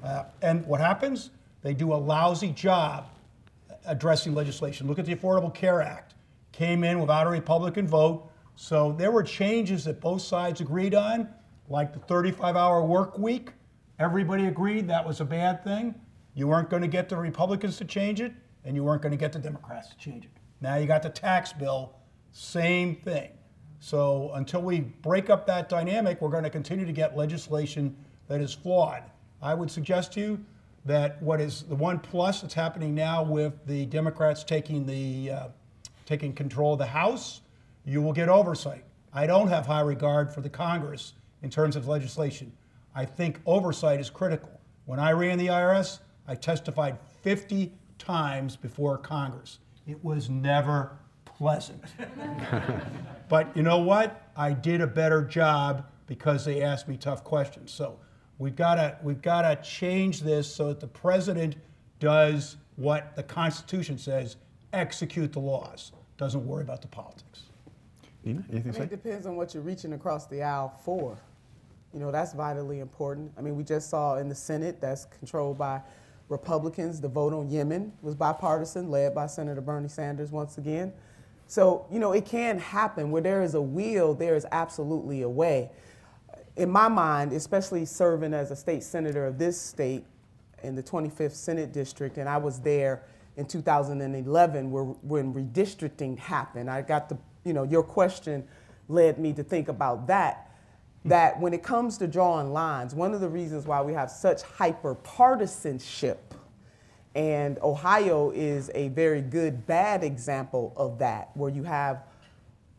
Uh, and what happens? They do a lousy job addressing legislation. Look at the Affordable Care Act. Came in without a Republican vote. So there were changes that both sides agreed on, like the 35 hour work week. Everybody agreed that was a bad thing. You weren't going to get the Republicans to change it, and you weren't going to get the Democrats to change it. Now you got the tax bill, same thing. So until we break up that dynamic, we're going to continue to get legislation that is flawed. I would suggest to you that what is the one plus that's happening now with the Democrats taking the uh, taking control of the House, you will get oversight. I don't have high regard for the Congress in terms of legislation. I think oversight is critical. When I ran the IRS, I testified 50 times before Congress. It was never pleasant. but you know what? I did a better job because they asked me tough questions. So we've got to we've got to change this so that the president does what the Constitution says: execute the laws. Doesn't worry about the politics. Nina, anything to say? It depends on what you're reaching across the aisle for. You know, that's vitally important. I mean, we just saw in the Senate that's controlled by Republicans, the vote on Yemen was bipartisan, led by Senator Bernie Sanders once again. So, you know, it can happen. Where there is a will, there is absolutely a way. In my mind, especially serving as a state senator of this state in the 25th Senate District, and I was there in 2011 where, when redistricting happened. I got the, you know, your question led me to think about that that when it comes to drawing lines, one of the reasons why we have such hyper partisanship, and Ohio is a very good bad example of that, where you have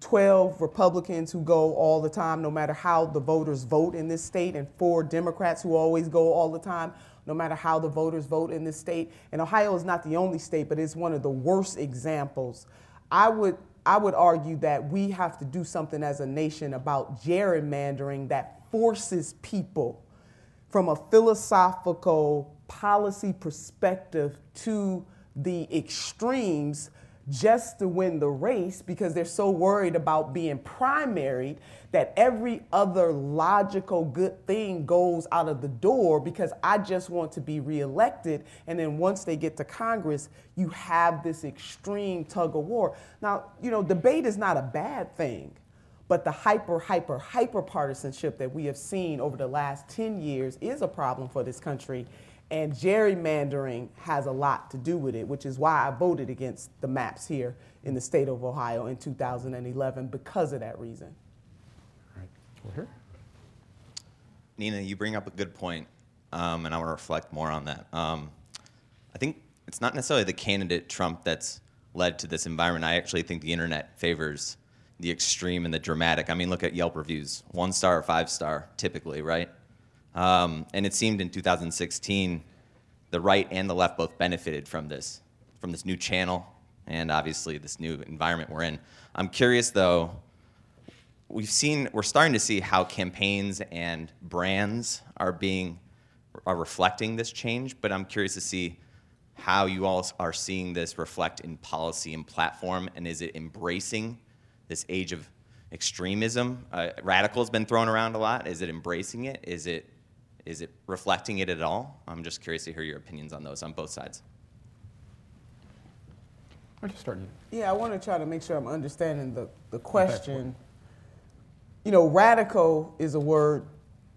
12 Republicans who go all the time, no matter how the voters vote in this state, and four Democrats who always go all the time, no matter how the voters vote in this state. And Ohio is not the only state, but it's one of the worst examples. I would I would argue that we have to do something as a nation about gerrymandering that forces people from a philosophical policy perspective to the extremes just to win the race because they're so worried about being primaried that every other logical good thing goes out of the door because I just want to be reelected. And then once they get to Congress, you have this extreme tug of war. Now, you know, debate is not a bad thing. But the hyper, hyper, hyper partisanship that we have seen over the last 10 years is a problem for this country. And gerrymandering has a lot to do with it, which is why I voted against the maps here in the state of Ohio in 2011 because of that reason. All right, over here. Nina, you bring up a good point, um, and I want to reflect more on that. Um, I think it's not necessarily the candidate Trump that's led to this environment. I actually think the internet favors the extreme and the dramatic. I mean, look at Yelp reviews one star or five star, typically, right? Um, and it seemed in 2016, the right and the left both benefited from this, from this new channel, and obviously this new environment we're in. I'm curious though, we've seen, we're starting to see how campaigns and brands are being, are reflecting this change, but I'm curious to see how you all are seeing this reflect in policy and platform, and is it embracing this age of extremism? Uh, radical has been thrown around a lot. Is it embracing it? Is it is it reflecting it at all? I'm just curious to hear your opinions on those on both sides. I'll just start. Yeah, I want to try to make sure I'm understanding the, the question. You know, radical is a word,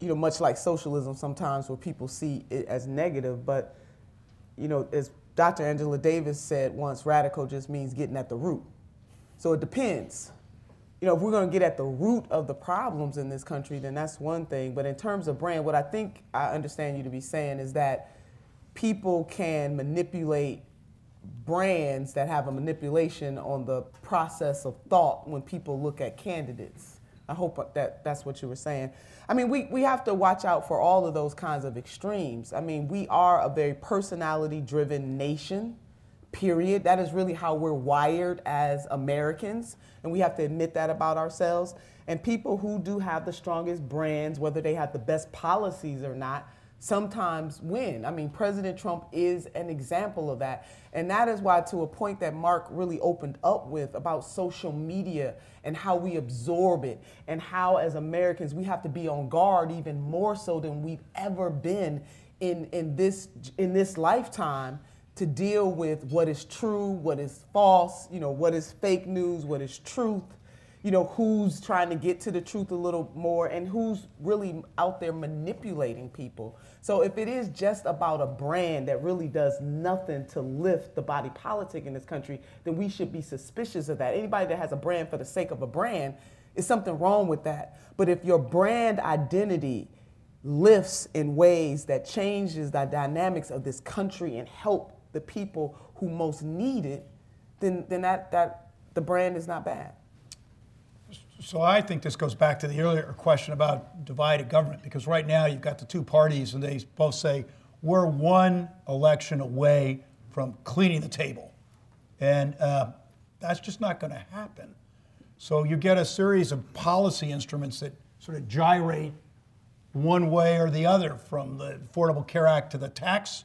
you know, much like socialism sometimes where people see it as negative, but, you know, as Dr. Angela Davis said once, radical just means getting at the root. So it depends you know, if we're going to get at the root of the problems in this country, then that's one thing. But in terms of brand, what I think I understand you to be saying is that people can manipulate brands that have a manipulation on the process of thought when people look at candidates. I hope that that's what you were saying. I mean, we, we have to watch out for all of those kinds of extremes. I mean, we are a very personality driven nation period. That is really how we're wired as Americans, and we have to admit that about ourselves. And people who do have the strongest brands, whether they have the best policies or not, sometimes win. I mean, President Trump is an example of that. And that is why, to a point that Mark really opened up with about social media and how we absorb it, and how as Americans we have to be on guard even more so than we've ever been in, in, this, in this lifetime to deal with what is true, what is false, you know, what is fake news, what is truth, you know, who's trying to get to the truth a little more and who's really out there manipulating people. So if it is just about a brand that really does nothing to lift the body politic in this country, then we should be suspicious of that. Anybody that has a brand for the sake of a brand is something wrong with that. But if your brand identity lifts in ways that changes the dynamics of this country and help the people who most need it, then, then that, that, the brand is not bad. So I think this goes back to the earlier question about divided government, because right now you've got the two parties, and they both say we're one election away from cleaning the table, and uh, that's just not going to happen. So you get a series of policy instruments that sort of gyrate one way or the other, from the Affordable Care Act to the tax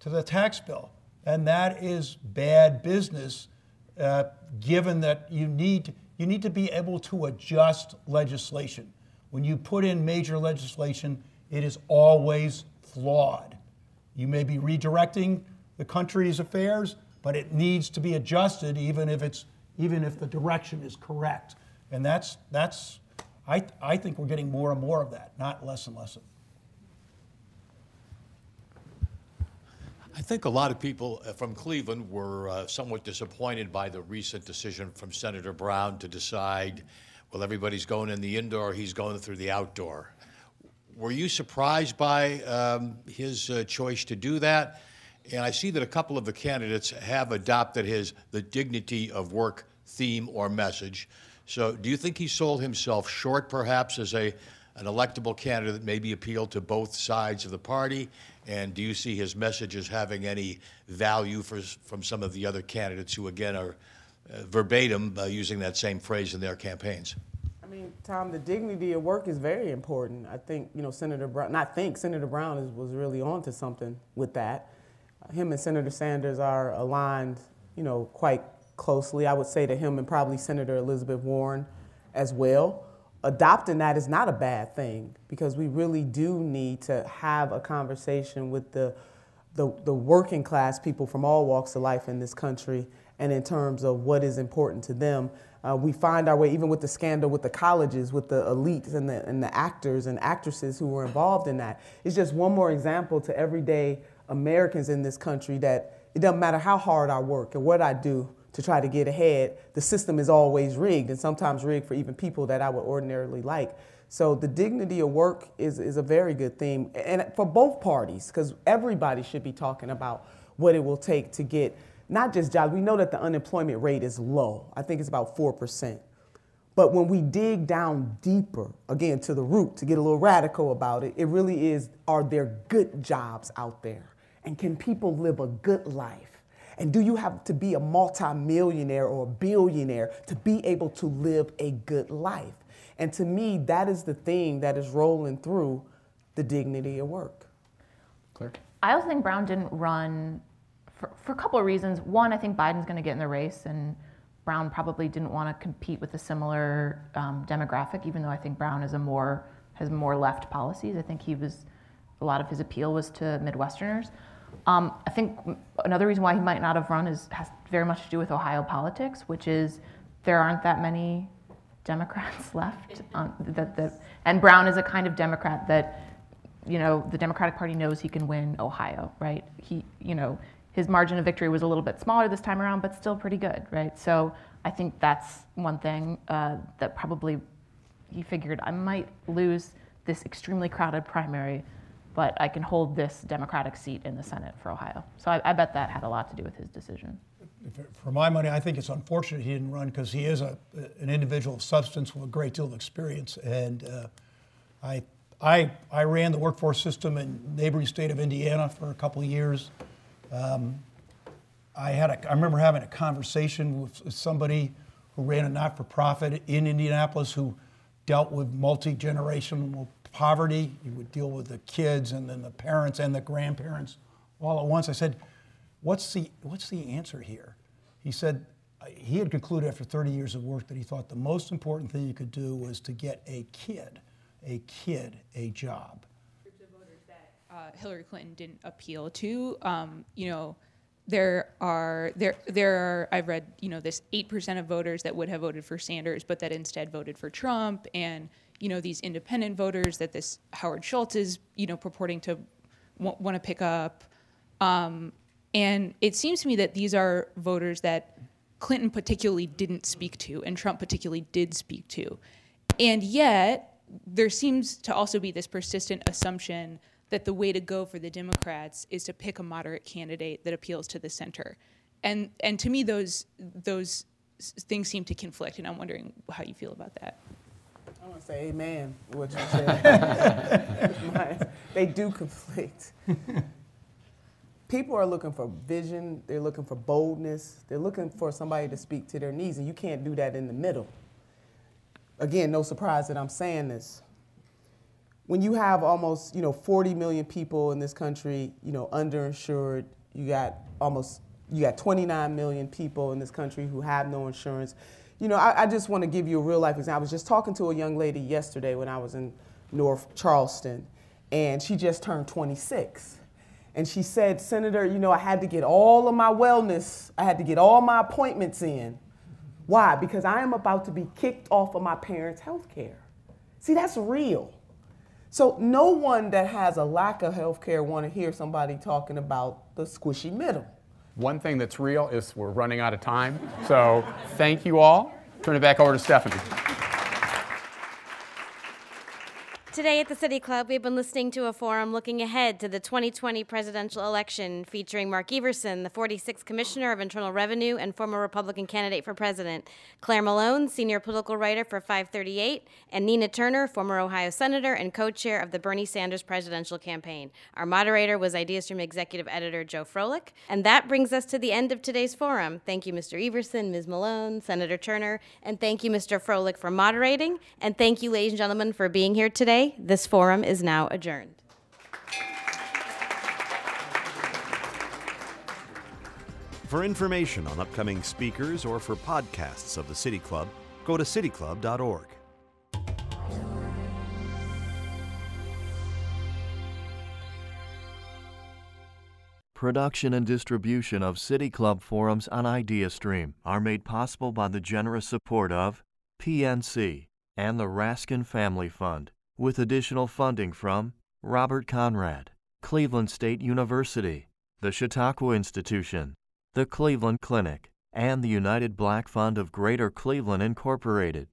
to the tax bill, and that is bad business, uh, given that you need you need to be able to adjust legislation. When you put in major legislation, it is always flawed. You may be redirecting the country's affairs, but it needs to be adjusted even if it's even if the direction is correct. And that's that's I, I think we're getting more and more of that, not less and less of I think a lot of people uh, from Cleveland were uh, somewhat disappointed by the recent decision from Senator Brown to decide, well, everybody's going in the indoor, he's going through the outdoor. Were you surprised by um, his uh, choice to do that? And I see that a couple of the candidates have adopted his the dignity of work theme or message. So, do you think he sold himself short, perhaps, as a an electable candidate that maybe appealed to both sides of the party? And do you see his message as having any value for, from some of the other candidates who, again, are uh, verbatim uh, using that same phrase in their campaigns? I mean, Tom, the dignity of work is very important. I think, you know, Senator Brown, not think, Senator Brown is, was really onto something with that. Uh, him and Senator Sanders are aligned, you know, quite closely. I would say to him and probably Senator Elizabeth Warren as well adopting that is not a bad thing because we really do need to have a conversation with the, the, the, working class people from all walks of life in this country and in terms of what is important to them. Uh, we find our way, even with the scandal with the colleges, with the elites and the, and the actors and actresses who were involved in that. It's just one more example to everyday Americans in this country that it doesn't matter how hard I work and what I do, to try to get ahead, the system is always rigged and sometimes rigged for even people that I would ordinarily like. So the dignity of work is, is a very good theme, and for both parties, because everybody should be talking about what it will take to get not just jobs. We know that the unemployment rate is low. I think it's about 4%. But when we dig down deeper, again, to the root, to get a little radical about it, it really is are there good jobs out there? And can people live a good life? And do you have to be a multimillionaire or a billionaire to be able to live a good life? And to me, that is the thing that is rolling through the dignity of work. Claire? I also think Brown didn't run for, for a couple of reasons. One, I think Biden's going to get in the race, and Brown probably didn't want to compete with a similar um, demographic, even though I think Brown is a more has more left policies. I think he was a lot of his appeal was to Midwesterners. Um, I think another reason why he might not have run is has very much to do with Ohio politics, which is there aren't that many Democrats left. Um, that, that, and Brown is a kind of Democrat that, you know, the Democratic Party knows he can win Ohio, right? He, you know, his margin of victory was a little bit smaller this time around, but still pretty good, right? So I think that's one thing uh, that probably he figured I might lose this extremely crowded primary but I can hold this Democratic seat in the Senate for Ohio. So I, I bet that had a lot to do with his decision. For my money, I think it's unfortunate he didn't run because he is a, an individual of substance with a great deal of experience. And uh, I, I, I ran the workforce system in neighboring state of Indiana for a couple of years. Um, I, had a, I remember having a conversation with somebody who ran a not for profit in Indianapolis who dealt with multi generational poverty. You would deal with the kids and then the parents and the grandparents all at once. I said, what's the, what's the answer here? He said, he had concluded after 30 years of work that he thought the most important thing you could do was to get a kid, a kid, a job. Groups of voters that uh, Hillary Clinton didn't appeal to, um, you know, there are there there are I've read you know this eight percent of voters that would have voted for Sanders, but that instead voted for Trump, and you know these independent voters that this Howard Schultz is you know purporting to w- want to pick up, um, and it seems to me that these are voters that Clinton particularly didn't speak to, and Trump particularly did speak to, and yet there seems to also be this persistent assumption that the way to go for the Democrats is to pick a moderate candidate that appeals to the center, and and to me those those things seem to conflict, and I'm wondering how you feel about that. I want to say amen, what you said. My- they do conflict. People are looking for vision, they're looking for boldness, they're looking for somebody to speak to their needs, and you can't do that in the middle. Again, no surprise that I'm saying this. When you have almost, you know, 40 million people in this country, you know, underinsured, you got almost, you got 29 million people in this country who have no insurance. You know, I, I just want to give you a real life example. I was just talking to a young lady yesterday when I was in North Charleston, and she just turned 26. And she said, Senator, you know, I had to get all of my wellness, I had to get all my appointments in. Why? Because I am about to be kicked off of my parents' health care. See, that's real. So no one that has a lack of health care want to hear somebody talking about the squishy middle. One thing that's real is we're running out of time. So thank you all. Turn it back over to Stephanie. Today at the City Club, we've been listening to a forum looking ahead to the 2020 presidential election featuring Mark Everson, the 46th Commissioner of Internal Revenue and former Republican candidate for president, Claire Malone, senior political writer for 538, and Nina Turner, former Ohio Senator and co chair of the Bernie Sanders presidential campaign. Our moderator was Ideas IdeaStream executive editor Joe Frolik. And that brings us to the end of today's forum. Thank you, Mr. Everson, Ms. Malone, Senator Turner, and thank you, Mr. Frolik, for moderating. And thank you, ladies and gentlemen, for being here today. This forum is now adjourned. For information on upcoming speakers or for podcasts of the City Club, go to cityclub.org. Production and distribution of City Club forums on IdeaStream are made possible by the generous support of PNC and the Raskin Family Fund, with additional funding from Robert Conrad, Cleveland State University, the Chautauqua Institution, the Cleveland Clinic, and the United Black Fund of Greater Cleveland Incorporated.